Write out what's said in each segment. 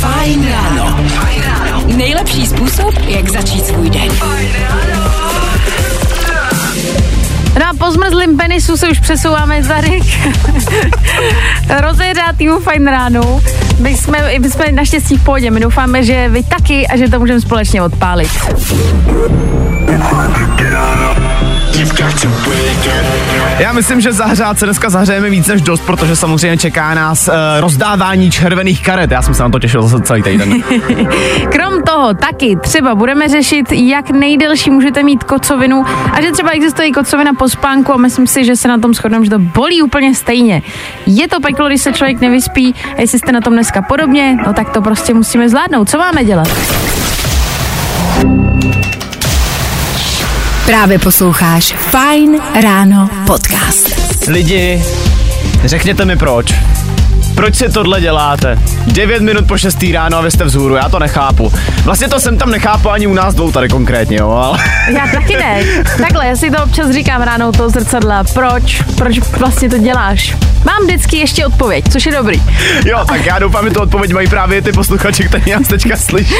Fajn ráno. Nejlepší způsob, jak začít svůj den. No a po zmrzlým penisu se už přesouváme tady k rozehřátýmu fajn ránu. My jsme, my jsme naštěstí v pohodě, my doufáme, že vy taky a že to můžeme společně odpálit. Já myslím, že zahřát se dneska zahřejeme víc než dost, protože samozřejmě čeká nás uh, rozdávání červených karet. Já jsem se na to těšil zase celý týden. Krom toho taky třeba budeme řešit, jak nejdelší můžete mít kocovinu a že třeba existuje kocovina po spánku a myslím si, že se na tom shodneme, že to bolí úplně stejně. Je to peklo, když se člověk nevyspí a jestli jste na tom dneska podobně, no tak to prostě musíme zvládnout. Co máme dělat? Právě posloucháš Fajn ráno podcast. Lidi, řekněte mi proč. Proč si tohle děláte? 9 minut po 6 ráno a vy jste vzhůru, já to nechápu. Vlastně to jsem tam nechápu ani u nás dvou tady konkrétně, jo, ale... Já taky ne. Takhle, já si to občas říkám ráno u toho zrcadla. Proč? Proč vlastně to děláš? Mám vždycky ještě odpověď, což je dobrý. Jo, tak já doufám, že tu odpověď mají právě ty posluchači, kteří nás teďka slyší.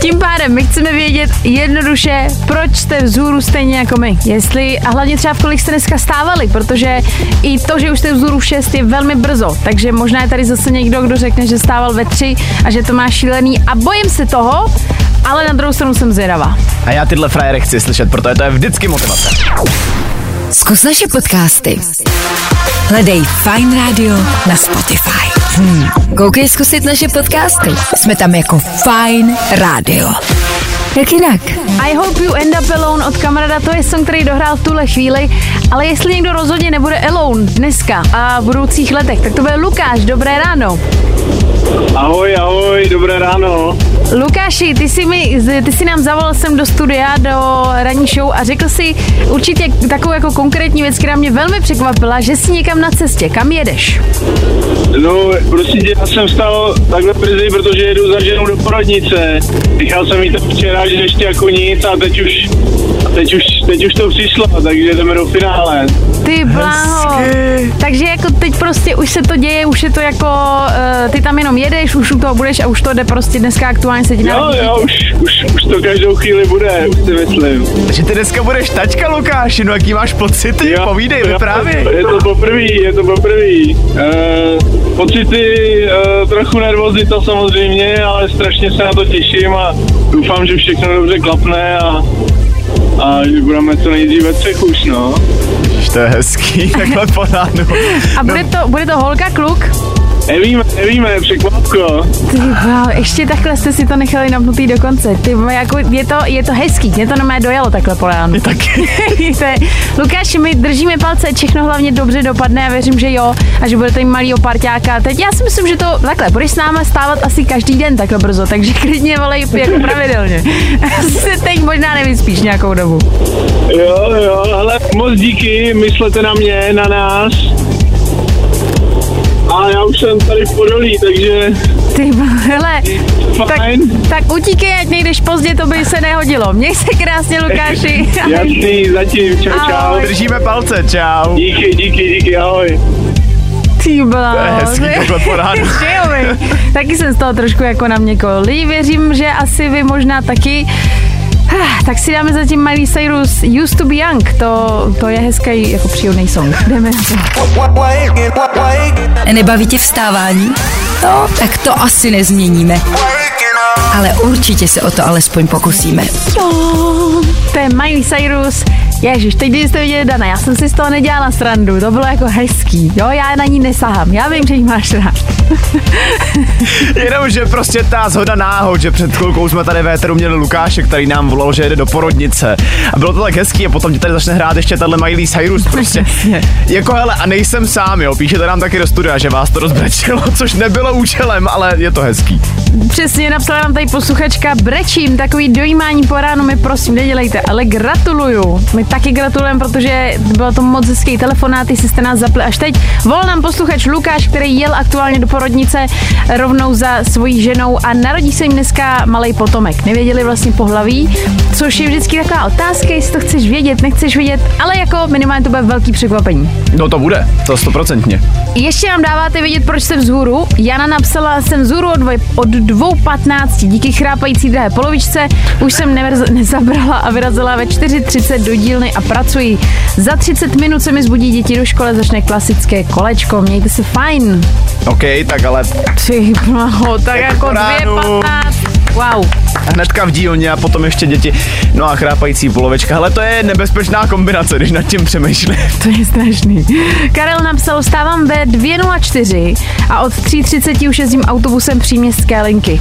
Tím pádem my chceme vědět jednoduše, proč jste vzhůru stejně jako my. Jestli a hlavně třeba v kolik jste dneska stávali, protože i to, že už jste vzhůru v 6 je velmi brzo. Takže možná je tady zase někdo, kdo řekne, že stával ve 3 a že to má šílený a bojím se toho, ale na druhou stranu jsem zvědavá. A já tyhle frajery chci slyšet, protože to je vždycky motivace. Zkus naše podcasty. Hledej Fine Radio na Spotify. Hmm. Koukej zkusit naše podcasty. Jsme tam jako Fine Radio. Jak jinak? I Hope You End Up Alone od kamaráda, to je song, který dohrál v tuhle chvíli, ale jestli někdo rozhodně nebude alone dneska a v budoucích letech, tak to bude Lukáš, dobré ráno. Ahoj, ahoj, dobré ráno. Lukáši, ty jsi, mi, ty jsi nám zavolal sem do studia, do ranní show a řekl si určitě takovou jako konkrétní věc, která mě velmi překvapila, že jsi někam na cestě. Kam jedeš? No, prostě já jsem stal takhle brzy, protože jedu za ženou do porodnice. Říkal jsem jí to včera, že ještě jako nic a teď už, teď už, teď už to přišlo, takže jdeme do finále. Ty bláho. Takže jako teď prostě už se to děje, už je to jako, uh, ty tam jenom jedeš, už u toho budeš a už to jde prostě dneska aktuálně se ti Jo, jo, už, už, už to každou chvíli bude, už si myslím. Takže ty dneska budeš tačka, Lukáši, no jaký máš pocity? Jo, Povídej, jo, vyprávěj. Je to poprvý, je to poprvý. Uh, pocity, uh, trochu nervozita samozřejmě, ale strašně se na to těším a doufám, že všechno dobře klapne a, a že budeme co nejdříve třech už, no. To je hezký, takhle po ránu. A bude to, bude to holka, kluk? Nevíme, nevíme, překvapko. Ty wow, ještě takhle jste si to nechali napnutý do konce. Ty jako je to, je to hezký, mě to na dojalo takhle po ránu. Taky. Lukáši, my držíme palce, všechno hlavně dobře dopadne a věřím, že jo, a že budete mít malý parťáka. Teď já si myslím, že to takhle, budeš s náma stávat asi každý den takhle brzo, takže klidně volej jako pravidelně. se teď možná nevyspíš nějakou dobu. Jo, jo, ale moc díky, myslete na mě, na nás. A já už jsem tady v Podolí, takže Ty hele, tak, fajn. tak utíkej, ať nejdeš pozdě, to by se nehodilo. Měj se krásně, Lukáši. Jasný, zatím, čau, čau. Ahoj. Držíme palce, čau. Díky, díky, díky, ahoj. Ty bláho. To je hezký takhle po ránu. Že jo, vy. Taky jsem z toho trošku jako na měko. Lidi, věřím, že asi vy možná taky. Ah, Tak si dáme zatím Miley Cyrus Used to be Young. To, to je hezký jako příhodný song. Jdeme na to. Nebaví tě vstávání? No, tak to asi nezměníme. Ale určitě se o to alespoň pokusíme. Jo, to je Miley Cyrus Ježiš, teď jste viděli Dana, já jsem si z toho nedělala srandu, to bylo jako hezký. Jo, já na ní nesahám, já vím, že jí máš rád. Jenom, že prostě ta zhoda náhod, že před chvilkou jsme tady véteru měli Lukáše, který nám volal, že jede do porodnice. A bylo to tak hezký a potom ti tady začne hrát ještě tahle Miley Cyrus prostě. jako hele, a nejsem sám, jo, píšete nám taky do studia, že vás to rozbrečelo, což nebylo účelem, ale je to hezký. Přesně, napsala nám tady posluchačka, brečím, takový dojímání po ránu mi prosím nedělejte, ale gratuluju. My taky gratulujeme, protože bylo to moc hezký telefonát, ty jste nás zapli až teď. Vol nám posluchač Lukáš, který jel aktuálně do porodnice rovnou za svojí ženou a narodí se jim dneska malý potomek. Nevěděli vlastně pohlaví, což je vždycky taková otázka, jestli to chceš vědět, nechceš vědět, ale jako minimálně to bude velký překvapení. No to bude, to stoprocentně. Ještě nám dáváte vědět, proč jste vzhůru. Jana napsala, jsem vzhůru od, dvoj, od 2.15 díky chrápající drahé polovičce. Už jsem nezabrala a vyrazila ve 4.30 do dílny a pracuji. Za 30 minut se mi zbudí děti do školy, začne klasické kolečko. Mějte se fajn. OK, tak ale Ty blaho, tak Jako jako. 2.15. Wow. hnedka v dílně a potom ještě děti. No a chrápající polovečka. Ale to je nebezpečná kombinace, když nad tím přemýšlím. To je strašný. Karel napsal, vstávám ve 2.04 a od 3.30 už jezdím autobusem příměstské linky.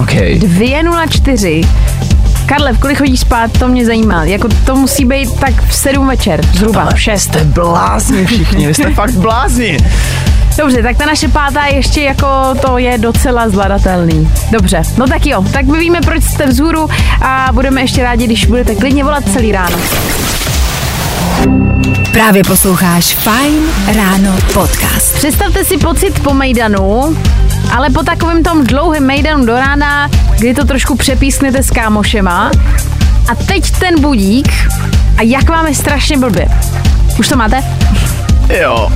OK. 2.04. Karle, v kolik chodíš spát, to mě zajímá. Jako to musí být tak v 7 večer, zhruba v 6. Jste blázni všichni, vy jste fakt blázni. Dobře, tak ta naše pátá ještě jako to je docela zvladatelný. Dobře, no tak jo, tak my víme, proč jste vzhůru a budeme ještě rádi, když budete klidně volat celý ráno. Právě posloucháš Fine Ráno podcast. Představte si pocit po Mejdanu, ale po takovém tom dlouhém Mejdanu do rána, kdy to trošku přepísknete s kámošema a teď ten budík a jak vám je strašně blbě. Už to máte? Jo.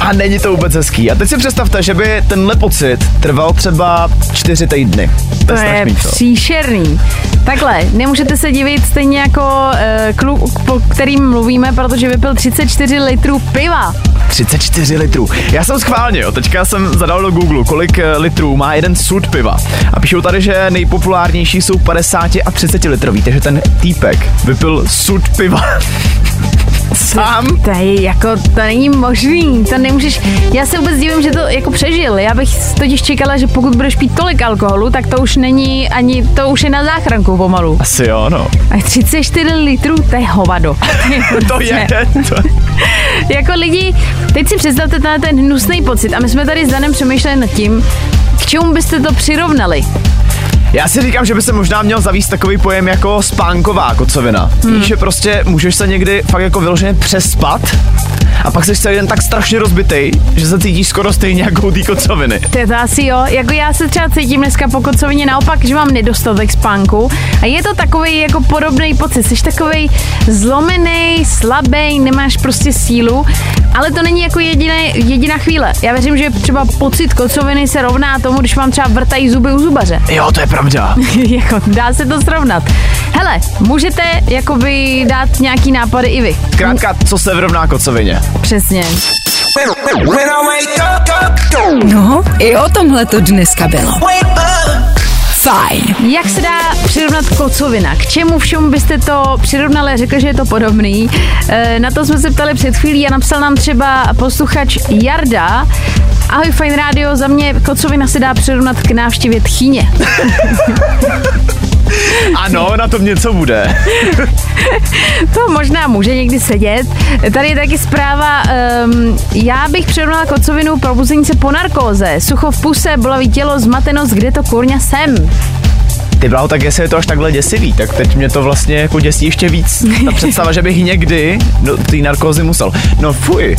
A není to vůbec hezký. A teď si představte, že by tenhle pocit trval třeba čtyři týdny. To, To je příšerný. Takhle, nemůžete se divit stejně jako uh, kluk, po kterým mluvíme, protože vypil 34 litrů piva. 34 litrů. Já jsem schválně, jo. Teďka jsem zadal do Google, kolik eh, litrů má jeden sud piva. A píšou tady, že nejpopulárnější jsou 50 a 30 litrový, takže ten týpek vypil sud piva. Sám? To je jako, to není možný, to nemůžeš, já se vůbec divím, že to jako přežil, já bych totiž čekala, že pokud budeš pít tolik alkoholu, tak to už není ani, to už je na záchranku pomalu. Asi jo, no. A 34 litrů, to je hovado. To je, to, jako lidi, teď si představte ten, ten hnusný pocit a my jsme tady s Danem přemýšleli nad tím, k čemu byste to přirovnali. Já si říkám, že by se možná měl zavíst takový pojem jako spánková kocovina. Hmm. Víš, že prostě můžeš se někdy fakt jako vyloženě přespat a pak jsi celý den tak strašně rozbitý, že se cítíš skoro stejně jako u té kocoviny. To je to asi jo, jako já se třeba cítím dneska po kocovině naopak, že mám nedostatek spánku a je to takový jako podobný pocit, jsi takový zlomený, slabý, nemáš prostě sílu, ale to není jako jediné, jediná chvíle. Já věřím, že třeba pocit kocoviny se rovná tomu, když mám třeba vrtají zuby u zubaře. Jo, to je pravda. jako dá se to srovnat. Hele, můžete jakoby dát nějaký nápady i vy. Zkrátka, co se vyrovná kocovině? Přesně. No, i o tomhle to dneska bylo. Fajn. Jak se dá přirovnat kocovina? K čemu všemu byste to přirovnali a řekli, že je to podobný? E, na to jsme se ptali před chvílí a napsal nám třeba posluchač Jarda. Ahoj, Fine Radio, za mě kocovina se dá přirovnat k návštěvě tchyně. Ano, na tom něco bude. To možná může někdy sedět. Tady je taky zpráva, um, já bych přirovnala kocovinu probuzení se po narkóze. Sucho v puse, bolavý tělo, zmatenost, kde to kurňa jsem. Ty bláho, tak jestli je to až takhle děsivý, tak teď mě to vlastně jako děsí ještě víc. Ta představa, že bych někdy do té narkózy musel. No fuj.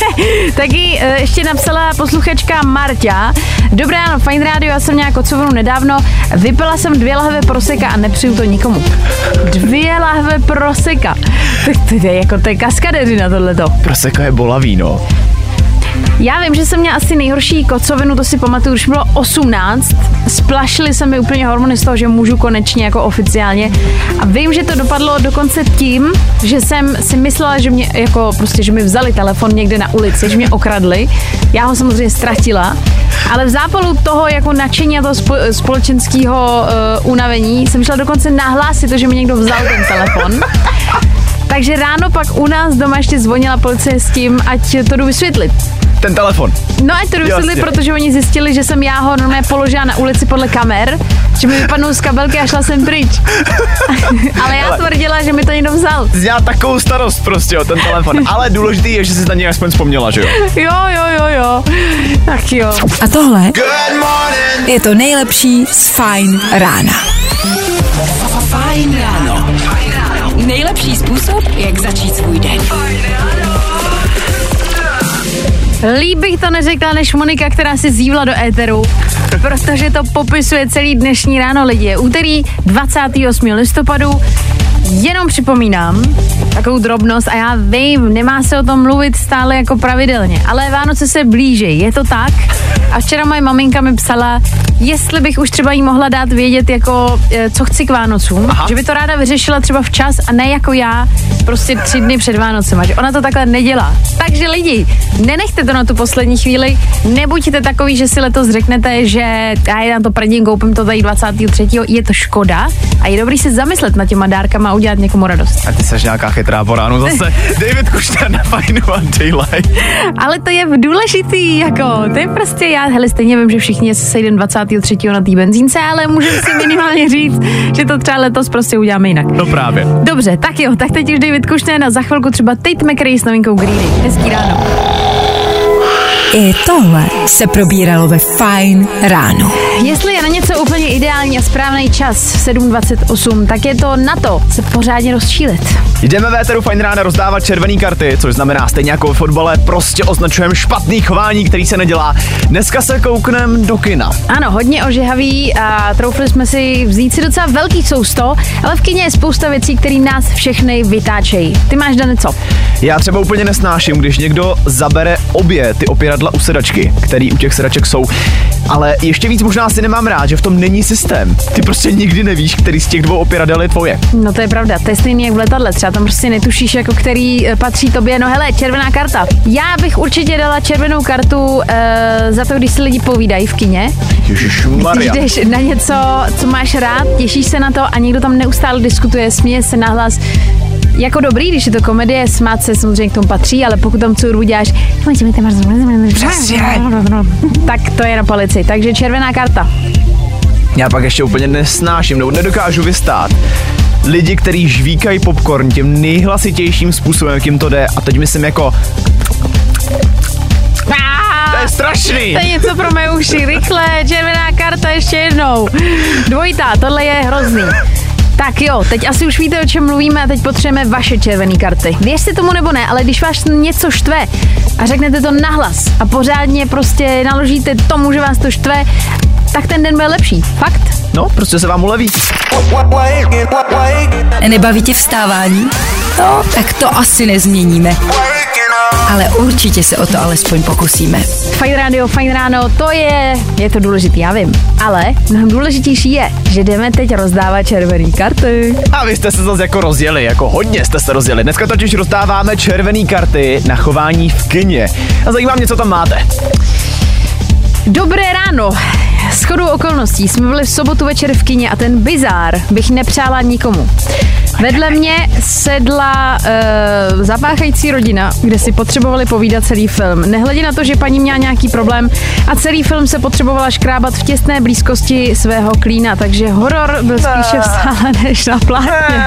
Taky eh, ještě napsala posluchačka Marta. Dobré ráno, Fine Radio, já jsem měla kocovinu nedávno. Vypila jsem dvě lahve proseka a nepřiju to nikomu. Dvě lahve proseka. Tak to je jako to je kaskadeřina tohleto. Proseka je bolavý, no. Já vím, že jsem měla asi nejhorší kocovinu, to si pamatuju, když bylo 18. Splašily se mi úplně hormony z toho, že můžu konečně jako oficiálně. A vím, že to dopadlo dokonce tím, že jsem si myslela, že mě jako prostě, že mi vzali telefon někde na ulici, že mě okradli. Já ho samozřejmě ztratila. Ale v zápalu toho jako nadšení a toho spo- společenského uh, unavení jsem šla dokonce nahlásit to, že mi někdo vzal ten telefon. Takže ráno pak u nás doma ještě zvonila policie s tím, ať to jdu vysvětlit. Ten telefon. No ať to Jasně. protože oni zjistili, že jsem já ho normálně položila na ulici podle kamer, že mi vypadnul z kabelky a šla jsem pryč. Ale já Ale- tvrdila, že mi to někdo vzal. Jsi měla takovou starost prostě o ten telefon. Ale důležitý je, že jsi na něj aspoň vzpomněla, že jo? Jo, jo, jo, jo. Tak jo. A tohle je to nejlepší z Fine rána. Fine ráno. Nejlepší způsob, jak začít svůj den. Líp bych to neřekla než Monika, která si zívla do éteru, protože to popisuje celý dnešní ráno lidi. Je úterý 28. listopadu. Jenom připomínám takovou drobnost a já vím, nemá se o tom mluvit stále jako pravidelně, ale Vánoce se blíží, je to tak. A včera moje maminka mi psala, jestli bych už třeba jí mohla dát vědět, jako eh, co chci k Vánocům, Aha. že by to ráda vyřešila třeba včas a ne jako já, prostě tři dny před Vánocema, že ona to takhle nedělá. Takže lidi, nenechte to na tu poslední chvíli, nebuďte takový, že si letos řeknete, že já je na to prdím, koupím to tady 23. Je to škoda a je dobrý se zamyslet nad těma dárkama a udělat někomu radost. A ty jsi nějaká chytrá po ránu zase. David Kušter na Fajnu a Daylight. Ale to je důležitý, jako, to je prostě já, hele, stejně vím, že všichni se sejdeme 23. na té benzínce, ale můžeme si minimálně říct, že to třeba letos prostě uděláme jinak. No právě. Dobře, tak jo, tak teď už David Kušner a za chvilku třeba Tate McRae s novinkou Greedy. Hezký ráno. I tohle se probíralo ve Fine ráno. Jestli je na něco úplně ideální a správný čas 7.28, tak je to na to se pořádně rozčílit. Jdeme ve éteru Fajn rána rozdávat červený karty, což znamená stejně jako v fotbale, prostě označujeme špatný chování, který se nedělá. Dneska se kouknem do kina. Ano, hodně ožehavý a troufli jsme si vzít si docela velký sousto, ale v kině je spousta věcí, které nás všechny vytáčejí. Ty máš, Dane, co? Já třeba úplně nesnáším, když někdo zabere obě ty opěradla u sedačky, který u těch sedaček jsou. Ale ještě víc možná si nemám rád, že v tom není systém. Ty prostě nikdy nevíš, který z těch dvou opěradel je tvoje. No to je pravda, to je stejný jak v letadle, třeba tam prostě netušíš, jako který eh, patří tobě. No hele, červená karta. Já bych určitě dala červenou kartu e, za to, když si lidi povídají v kině. Když Maria. jdeš na něco, co máš rád, těšíš se na to a někdo tam neustále diskutuje, směje se nahlas. Jako dobrý, když je to komedie, smát se samozřejmě k tomu patří, ale pokud tam co uděláš, tak to je na palici. Takže červená karta. Já pak ještě úplně nesnáším, nebo nedokážu vystát. Lidi, kteří žvíkají popcorn tím nejhlasitějším způsobem, jak jim to jde. A teď myslím jako, to je strašný. To je něco pro mé uši. Rychle, červená karta ještě jednou. Dvojitá, tohle je hrozný. Tak jo, teď asi už víte, o čem mluvíme a teď potřebujeme vaše červené karty. Věřte tomu nebo ne, ale když vás něco štve a řeknete to nahlas a pořádně prostě naložíte tomu, že vás to štve, tak ten den bude lepší. Fakt? No, prostě se vám uleví. Nebaví tě vstávání? No, tak to asi nezměníme. Ale určitě se o to alespoň pokusíme. Fajn rádio, fajn ráno, to je, je to důležitý, já vím. Ale mnohem důležitější je, že jdeme teď rozdávat červené karty. A vy jste se zase jako rozjeli, jako hodně jste se rozjeli. Dneska totiž rozdáváme červené karty na chování v kině. A zajímá mě, co tam máte. Dobré ráno. S chodou okolností jsme byli v sobotu večer v kině a ten bizár bych nepřála nikomu. Vedle mě sedla uh, zapáchající rodina, kde si potřebovali povídat celý film. Nehledě na to, že paní měla nějaký problém a celý film se potřebovala škrábat v těsné blízkosti svého klína, takže horor byl spíše v sále než na plátně.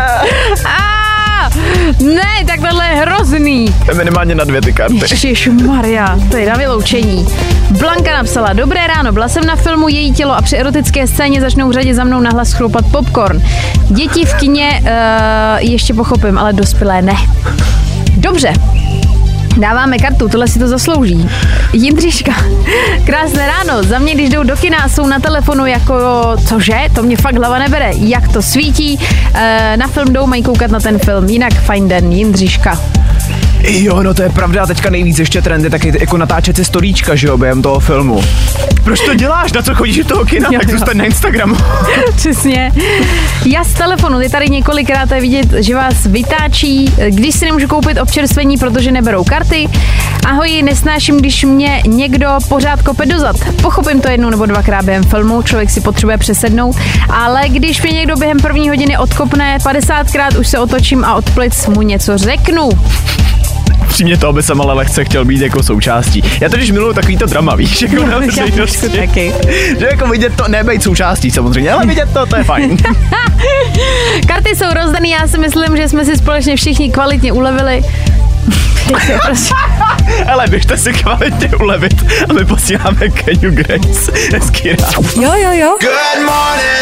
Ah, ne, tak tohle je hrozný. Minimálně na dvě ty karty. Ježiš Maria, to je na vyloučení. Blanka napsala, dobré ráno, byla jsem na filmu Její tělo a při erotické scéně začnou v řadě za mnou nahlas chroupat popcorn. Děti v kině uh, ještě pochopím, ale dospělé ne. Dobře, Dáváme kartu, tohle si to zaslouží. Jindřiška, krásné ráno. Za mě, když jdou do kina jsou na telefonu jako, cože, to mě fakt hlava nebere. Jak to svítí, e, na film jdou, mají koukat na ten film. Jinak fajn den, Jindřiška. Jo, no to je pravda, teďka nejvíc ještě trendy, taky jako natáčet si storíčka, že jo, během toho filmu. Proč to děláš? Na co chodíš do toho kina? Jo, tak zůstaň na Instagramu. Přesně. Já z telefonu, je tady několikrát je vidět, že vás vytáčí, když si nemůžu koupit občerstvení, protože neberou karty. Ahoj, nesnáším, když mě někdo pořád kope dozad. Pochopím to jednou nebo dvakrát během filmu, člověk si potřebuje přesednout, ale když mě někdo během první hodiny odkopne 50krát, už se otočím a od plic mu něco řeknu. Přímě to by jsem ale lehce chtěl být jako součástí. Já totiž miluju takový to drama, víš, jako na veřejnosti. taky. Že jako vidět to, nebejt součástí samozřejmě, ale vidět to, to je fajn. Karty jsou rozdaný, já si myslím, že jsme si společně všichni kvalitně ulevili. Ale běžte si kvalitně ulevit a my posíláme Kenyu Grace. Hezký ráno. Jo, jo, jo.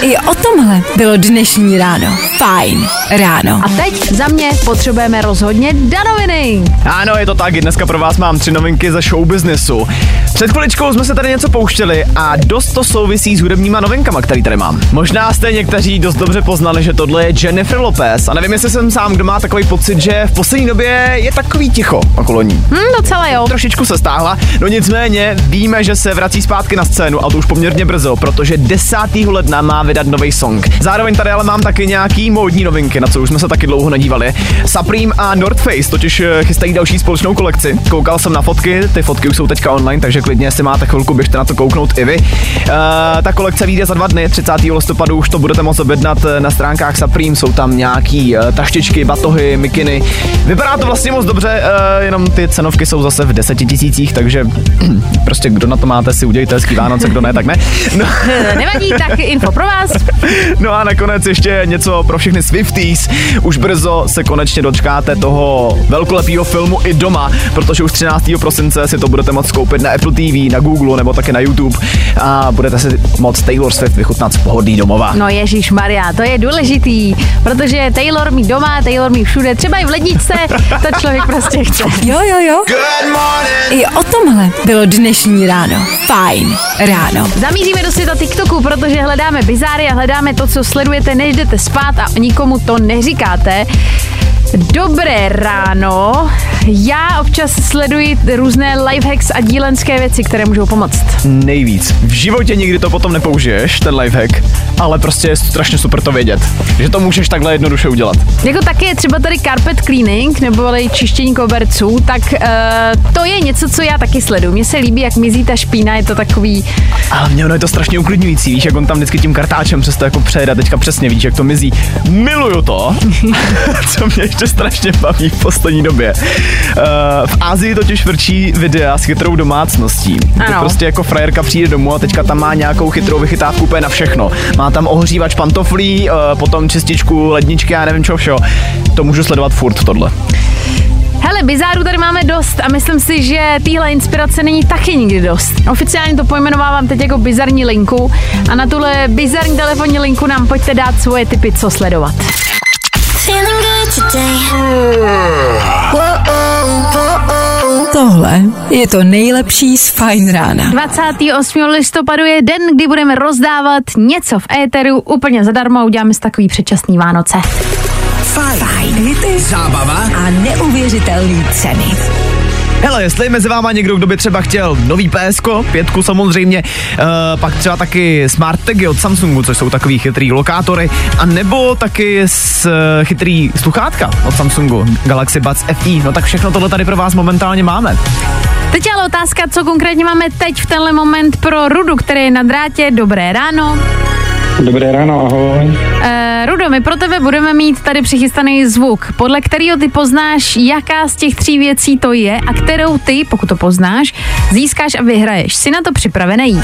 I o tomhle bylo dnešní ráno. Fajn ráno. A teď za mě potřebujeme rozhodně danoviny. Ano, je to tak, i dneska pro vás mám tři novinky ze show businessu. Před chviličkou jsme se tady něco pouštěli a dost to souvisí s hudebníma novinkama, který tady mám. Možná jste někteří dost dobře poznali, že tohle je Jennifer Lopez a nevím, jestli jsem sám, kdo má takový pocit, že v poslední době je takový ticho okolo ní. Hm, docela jo. Trošičku se stáhla, no nicméně víme, že se vrací zpátky na scénu a to už poměrně brzo, protože 10. ledna má vydat nový song. Zároveň tady ale mám taky nějaký módní novinky, na co už jsme se taky dlouho nedívali. Supreme a North Face totiž eh, chystají další společnou kolekci. Koukal jsem na fotky, ty fotky už jsou teďka online, takže klidně, jestli máte chvilku, běžte na to kouknout i vy. Uh, ta kolekce vyjde za dva dny, 30. listopadu už to budete moct objednat eh, na stránkách Supreme, jsou tam nějaký taštičky, batohy, mikiny. Vypadá to vlastně moc dobře, uh, jenom ty cenovky jsou zase v desetitisících, takže prostě kdo na to máte, si udělejte hezký Vánoce, kdo ne, tak ne. No, Nevadí, tak info pro vás. no a nakonec ještě něco pro všechny Swifties. Už brzo se konečně dočkáte toho velkolepého filmu i doma, protože už 13. prosince si to budete moct koupit na Apple TV, na Google nebo také na YouTube a budete si moct Taylor Swift vychutnat z pohodlí domova. No Ježíš Maria, to je důležitý, protože Taylor mít doma, Taylor mít všude, třeba i v ledničce, to člověk prostě chce. Jo, jo, jo. I o tomhle bylo dnešní ráno. Fajn ráno. Zamíříme do světa TikToku, protože hledáme bizáry a hledáme to, co sledujete, než jdete spát a nikomu to neříkáte. Dobré ráno. Já občas sleduji různé lifehacks a dílenské věci, které můžou pomoct. Nejvíc. V životě nikdy to potom nepoužiješ, ten lifehack, ale prostě je strašně super to vědět, že to můžeš takhle jednoduše udělat. Jako taky je třeba tady carpet cleaning, nebo čištění koberců, tak uh, to je něco, co já taky sleduju. Mně se líbí, jak mizí ta špína, je to takový, A mě ono je to strašně uklidňující, víš, jak on tam vždycky tím kartáčem přes to jako přejede, teďka přesně víš, jak to mizí. Miluju to, co mě ještě strašně baví v poslední době. Uh, v Ázii totiž vrčí videa s chytrou domácností. Ano. prostě jako frajerka přijde domů a teďka tam má nějakou chytrou vychytávku úplně na všechno. Má tam ohřívač pantoflí, uh, potom čističku, ledničky a nevím čo všeho. To můžu sledovat furt tohle. Hele, bizáru tady máme dost a myslím si, že téhle inspirace není taky nikdy dost. Oficiálně to pojmenovávám teď jako bizarní linku a na tuhle bizarní telefonní linku nám pojďte dát svoje tipy, co sledovat. Feeling good today. Tohle je to nejlepší z Fajn rána. 28. listopadu je den, kdy budeme rozdávat něco v éteru úplně zadarmo. Uděláme si takový předčasný Vánoce. Fajn hity, zábava a neuvěřitelné ceny. Hele, jestli je mezi váma někdo, kdo by třeba chtěl nový PSK, pětku samozřejmě, uh, pak třeba taky smart tagy od Samsungu, což jsou takový chytrý lokátory, a nebo taky s, uh, chytrý sluchátka od Samsungu, Galaxy Buds FE, no tak všechno tohle tady pro vás momentálně máme. Teď ale otázka, co konkrétně máme teď v tenhle moment pro Rudu, který je na drátě. Dobré ráno. Dobré ráno, ahoj. Uh, Rudo, my pro tebe budeme mít tady přichystaný zvuk, podle kterého ty poznáš, jaká z těch tří věcí to je a kterou ty, pokud to poznáš, získáš a vyhraješ. Jsi na to připravený?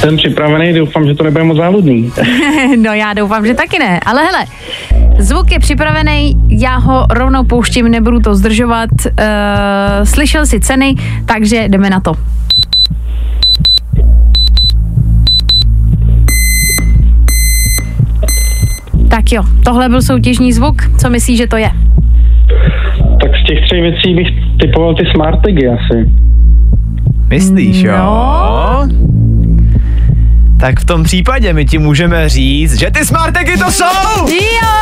Jsem připravený, doufám, že to nebude moc záludný. no já doufám, že taky ne. Ale hele, zvuk je připravený, já ho rovnou pouštím, nebudu to zdržovat. Uh, slyšel si ceny, takže jdeme na to. Tak jo, tohle byl soutěžní zvuk. Co myslíš, že to je? tak z těch tří věcí bych typoval ty smart tagy asi. Myslíš, jo? No. Tak v tom případě my ti můžeme říct, že ty smart tagy to jsou! Jo!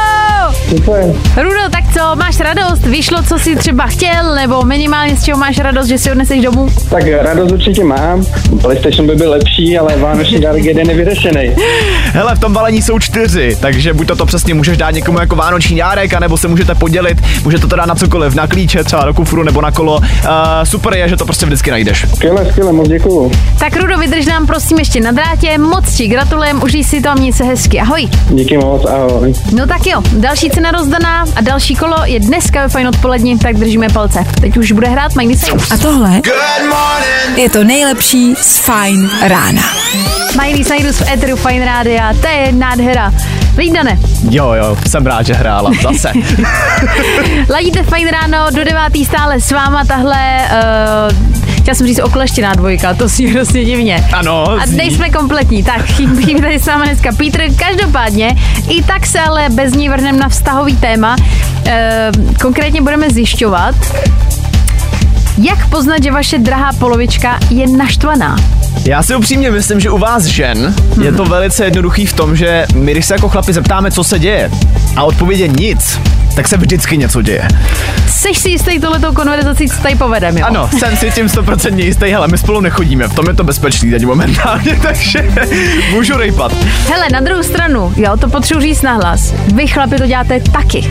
Super. Rudo, tak Co, máš radost? Vyšlo, co jsi třeba chtěl, nebo minimálně z čeho máš radost, že si odneseš domů? Tak radost určitě mám. PlayStation by byl lepší, ale vánoční dárek jeden nevyřešený. Hele, v tom balení jsou čtyři, takže buď to, to přesně můžeš dát někomu jako vánoční dárek, anebo se můžete podělit, můžete to dát na cokoliv, na klíče, třeba do kufru nebo na kolo. Uh, super je, že to prostě vždycky najdeš. Skvěle, skvěle, moc děkuju. Tak Rudo, vydrž nám prosím ještě na drátě, moc ti gratulujem, užij si to a měj se hezky, ahoj. Díky moc, ahoj. No tak jo, další cena rozdaná a další kolo je dneska ve fajn odpolední, tak držíme palce. Teď už bude hrát Miley Cyrus. A tohle je to nejlepší z Fine rána. Miley Cyrus v Eteru Fine Rádia, to je nádhera. Lídane, Jo, jo, jsem rád, že hrála. Zase. ladíte Fine Ráno do devátý stále s váma tahle, uh, chtěla jsem říct okleštěná dvojka, to si hrozně divně. Ano, A nejsme kompletní, tak chybí tady s váma dneska Petr. Každopádně, i tak se ale bez ní vrhneme na vztahový téma. E, konkrétně budeme zjišťovat, jak poznat, že vaše drahá polovička je naštvaná. Já si upřímně myslím, že u vás žen je to velice jednoduchý v tom, že my, když se jako chlapi zeptáme, co se děje, a odpověď je nic, tak se vždycky něco děje. Seš si jistý tohletou konverzací, co tady povedem, jo? Ano, jsem si tím 100% jistý, hele, my spolu nechodíme, v tom je to bezpečný teď momentálně, takže můžu rejpat. Hele, na druhou stranu, jo, to potřebuji říct nahlas. Vy chlapi to děláte taky.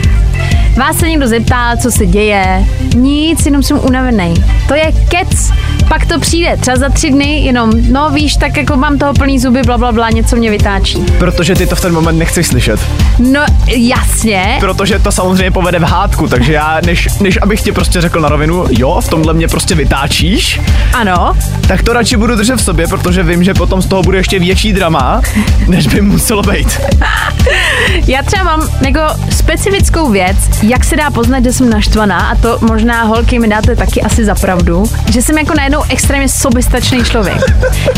Vás se někdo zeptá, co se děje. Nic, jenom jsem unavený. To je kec. Pak to přijde, třeba za tři dny, jenom, no víš, tak jako mám toho plný zuby, bla, bla, bla, něco mě vytáčí. Protože ty to v ten moment nechceš slyšet. No, jasně, Protože to samozřejmě povede v hádku, takže já, než, než abych ti prostě řekl na rovinu, jo, v tomhle mě prostě vytáčíš, ano, tak to radši budu držet v sobě, protože vím, že potom z toho bude ještě větší drama, než by muselo být. Já třeba mám jako specifickou věc, jak se dá poznat, že jsem naštvaná a to možná holky mi dáte taky asi za pravdu, že jsem jako najednou extrémně soběstačný člověk.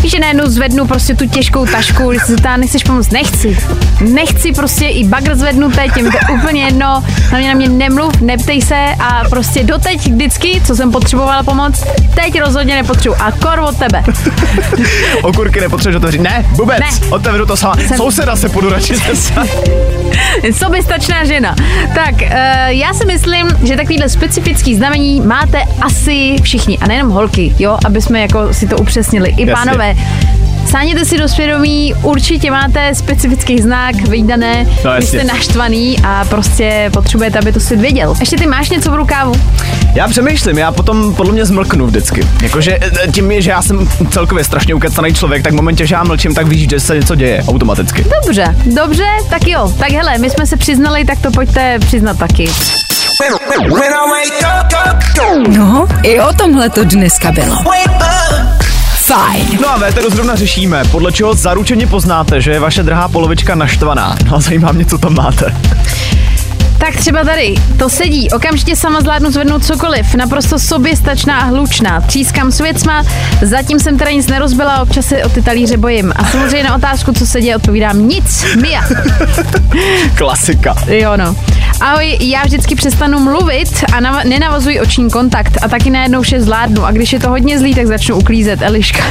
Víš, že najednou zvednu prostě tu těžkou tašku, když se zeptá, nechceš pomoct, nechci. Nechci prostě i bagr zvednu teď, je mi to úplně jedno, na mě na mě nemluv, neptej se a prostě doteď vždycky, co jsem potřebovala pomoc, teď rozhodně nepotřebuji a kor od tebe. Okurky nepotřebuješ otevřít. Ne, vůbec, Ne. otevřu to sama. Jsem- Souseda se půjdu radši. Soběstačná žena. Tak, uh, já si myslím, že takovýhle specifický znamení máte asi všichni, a nejenom holky, jo, aby jsme jako si to upřesnili. I Jasně. pánové, Sáněte si do svědomí, určitě máte specifický znak, vyjdané, No, vy jste naštvaný a prostě potřebujete, aby to svět věděl. Ještě ty máš něco v rukávu? Já přemýšlím, já potom podle mě zmlknu vždycky. Jakože eh, tím, že já jsem celkově strašně ukecaný člověk, tak v momentě, že já mlčím, tak víš, že se něco děje automaticky. Dobře, dobře, tak jo. Tak hele, my jsme se přiznali, tak to pojďte přiznat taky. No, i o tomhle to dneska bylo. Fajn. No a Véteru zrovna řešíme, podle čeho zaručeně poznáte, že je vaše drahá polovička naštvaná. No a zajímá mě, co tam máte. Tak třeba tady, to sedí, okamžitě sama zvládnu zvednout cokoliv, naprosto soběstačná a hlučná, třískám s věcma, zatím jsem teda nic nerozbila, občas se o ty talíře bojím. A samozřejmě na otázku, co se děje, odpovídám nic, Mia. Klasika. Jo no. Ahoj, já vždycky přestanu mluvit a nav- nenavazuji oční kontakt a taky najednou vše zvládnu a když je to hodně zlý, tak začnu uklízet, Eliška.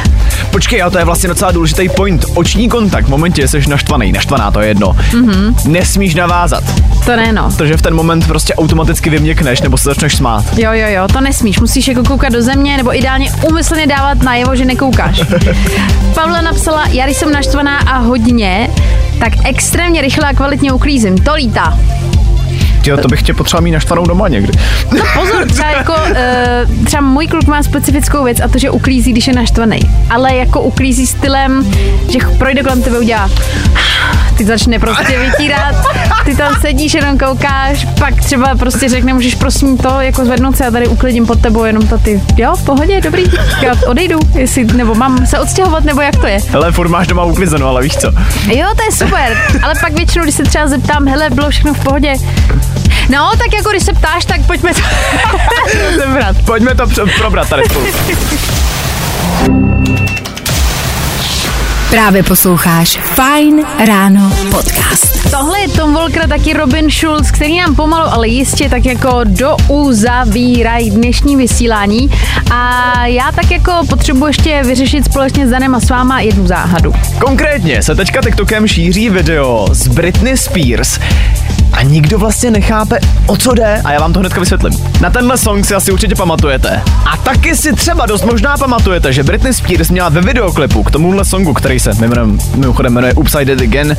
Počkej, ale to je vlastně docela důležitý point. Oční kontakt, v momentě jsi naštvaný, naštvaná, to je jedno. Mm-hmm. Nesmíš navázat, To ne no. Protože v ten moment prostě automaticky vyměkneš nebo se začneš smát. Jo, jo, jo, to nesmíš. Musíš jako koukat do země nebo ideálně úmyslně dávat najevo, že nekoukáš. Pavla napsala, já jsem naštvaná a hodně, tak extrémně rychle a kvalitně uklízím. To lítá. Jo, to bych tě potřeboval mít naštvanou doma někdy. No pozor, třeba jako, uh, třeba můj kluk má specifickou věc a to, že uklízí, když je naštvaný. Ale jako uklízí stylem, že projde kolem tebe udělá ty začne prostě vytírat, ty tam sedíš, jenom koukáš, pak třeba prostě řekne, můžeš prosím to jako zvednout se a tady uklidím pod tebou, jenom to ty, jo, v pohodě, dobrý, já odejdu, jestli, nebo mám se odstěhovat, nebo jak to je. Hele, furt máš doma uklizeno, ale víš co? Jo, to je super, ale pak většinou, když se třeba zeptám, hele, bylo všechno v pohodě, No, tak jako když se ptáš, tak pojďme to rozebrat. Pojďme to pr- probrat tady spolu. Právě posloucháš Fajn ráno podcast. Tohle je Tom Volker, taky Robin Schulz, který nám pomalu, ale jistě tak jako do uzavírají dnešní vysílání. A já tak jako potřebuji ještě vyřešit společně s Danem a s váma jednu záhadu. Konkrétně se teďka TikTokem šíří video z Britney Spears, a nikdo vlastně nechápe, o co jde a já vám to hnedka vysvětlím. Na tenhle song si asi určitě pamatujete. A taky si třeba dost možná pamatujete, že Britney Spears měla ve videoklipu k tomuhle songu, který se mimochodem, mimochodem jmenuje Upside It Again,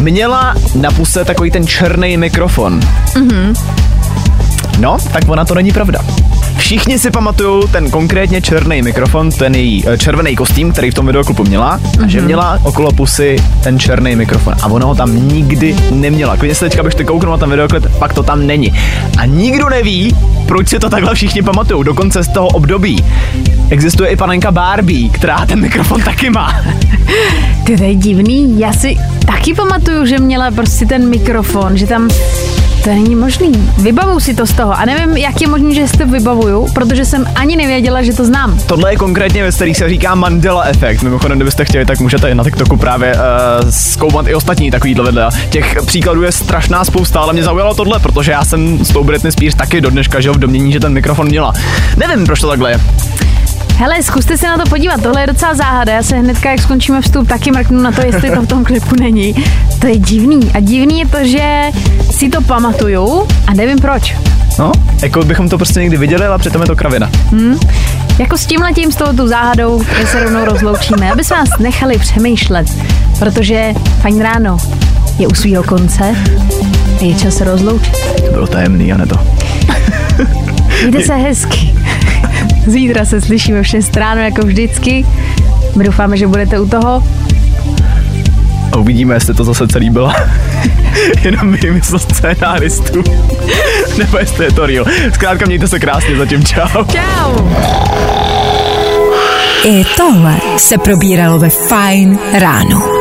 měla na puse takový ten černý mikrofon. Mm-hmm. No, tak ona to není pravda. Všichni si pamatují ten konkrétně černý mikrofon, ten její eh, červený kostým, který v tom videoklipu měla, mm-hmm. a že měla okolo pusy ten černý mikrofon. A ona ho tam nikdy neměla. Klidně se teďka byste kouknout na ten videoklip, pak to tam není. A nikdo neví, proč si to takhle všichni pamatují, dokonce z toho období. Existuje i panenka Barbie, která ten mikrofon taky má. Ty to je divný, já si taky pamatuju, že měla prostě ten mikrofon, že tam to není možný. Vybavuju si to z toho a nevím, jak je možný, že si to vybavuju, protože jsem ani nevěděla, že to znám. Tohle je konkrétně věc, který se říká Mandela efekt. Mimochodem, kdybyste chtěli, tak můžete na TikToku právě uh, zkoumat i ostatní takovýhle videa. Těch příkladů je strašná spousta, ale mě zaujalo tohle, protože já jsem s tou Britney Spears taky do dneška žil v domění, že ten mikrofon měla. Nevím, proč to takhle je. Hele, zkuste se na to podívat, tohle je docela záhada. Já se hnedka, jak skončíme vstup, taky mrknu na to, jestli to v tom klipu není. To je divný. A divný je to, že si to pamatuju a nevím proč. No, jako bychom to prostě někdy viděli, ale přitom je to kravina. Hmm. Jako s tím letím, s touto záhadou, my se rovnou rozloučíme, aby se vás nechali přemýšlet, protože fajn ráno je u svého konce a je čas se rozloučit. To bylo tajemný, a ne to. Mějte se hezky. Zítra se slyšíme v 6 ráno jako vždycky. My doufáme, že budete u toho. A uvidíme, jestli to zase celý byla jenom vymysl scénáristů. Nebo jestli je to real. Zkrátka mějte se krásně, zatím čau. Čau. I tohle se probíralo ve Fine ráno.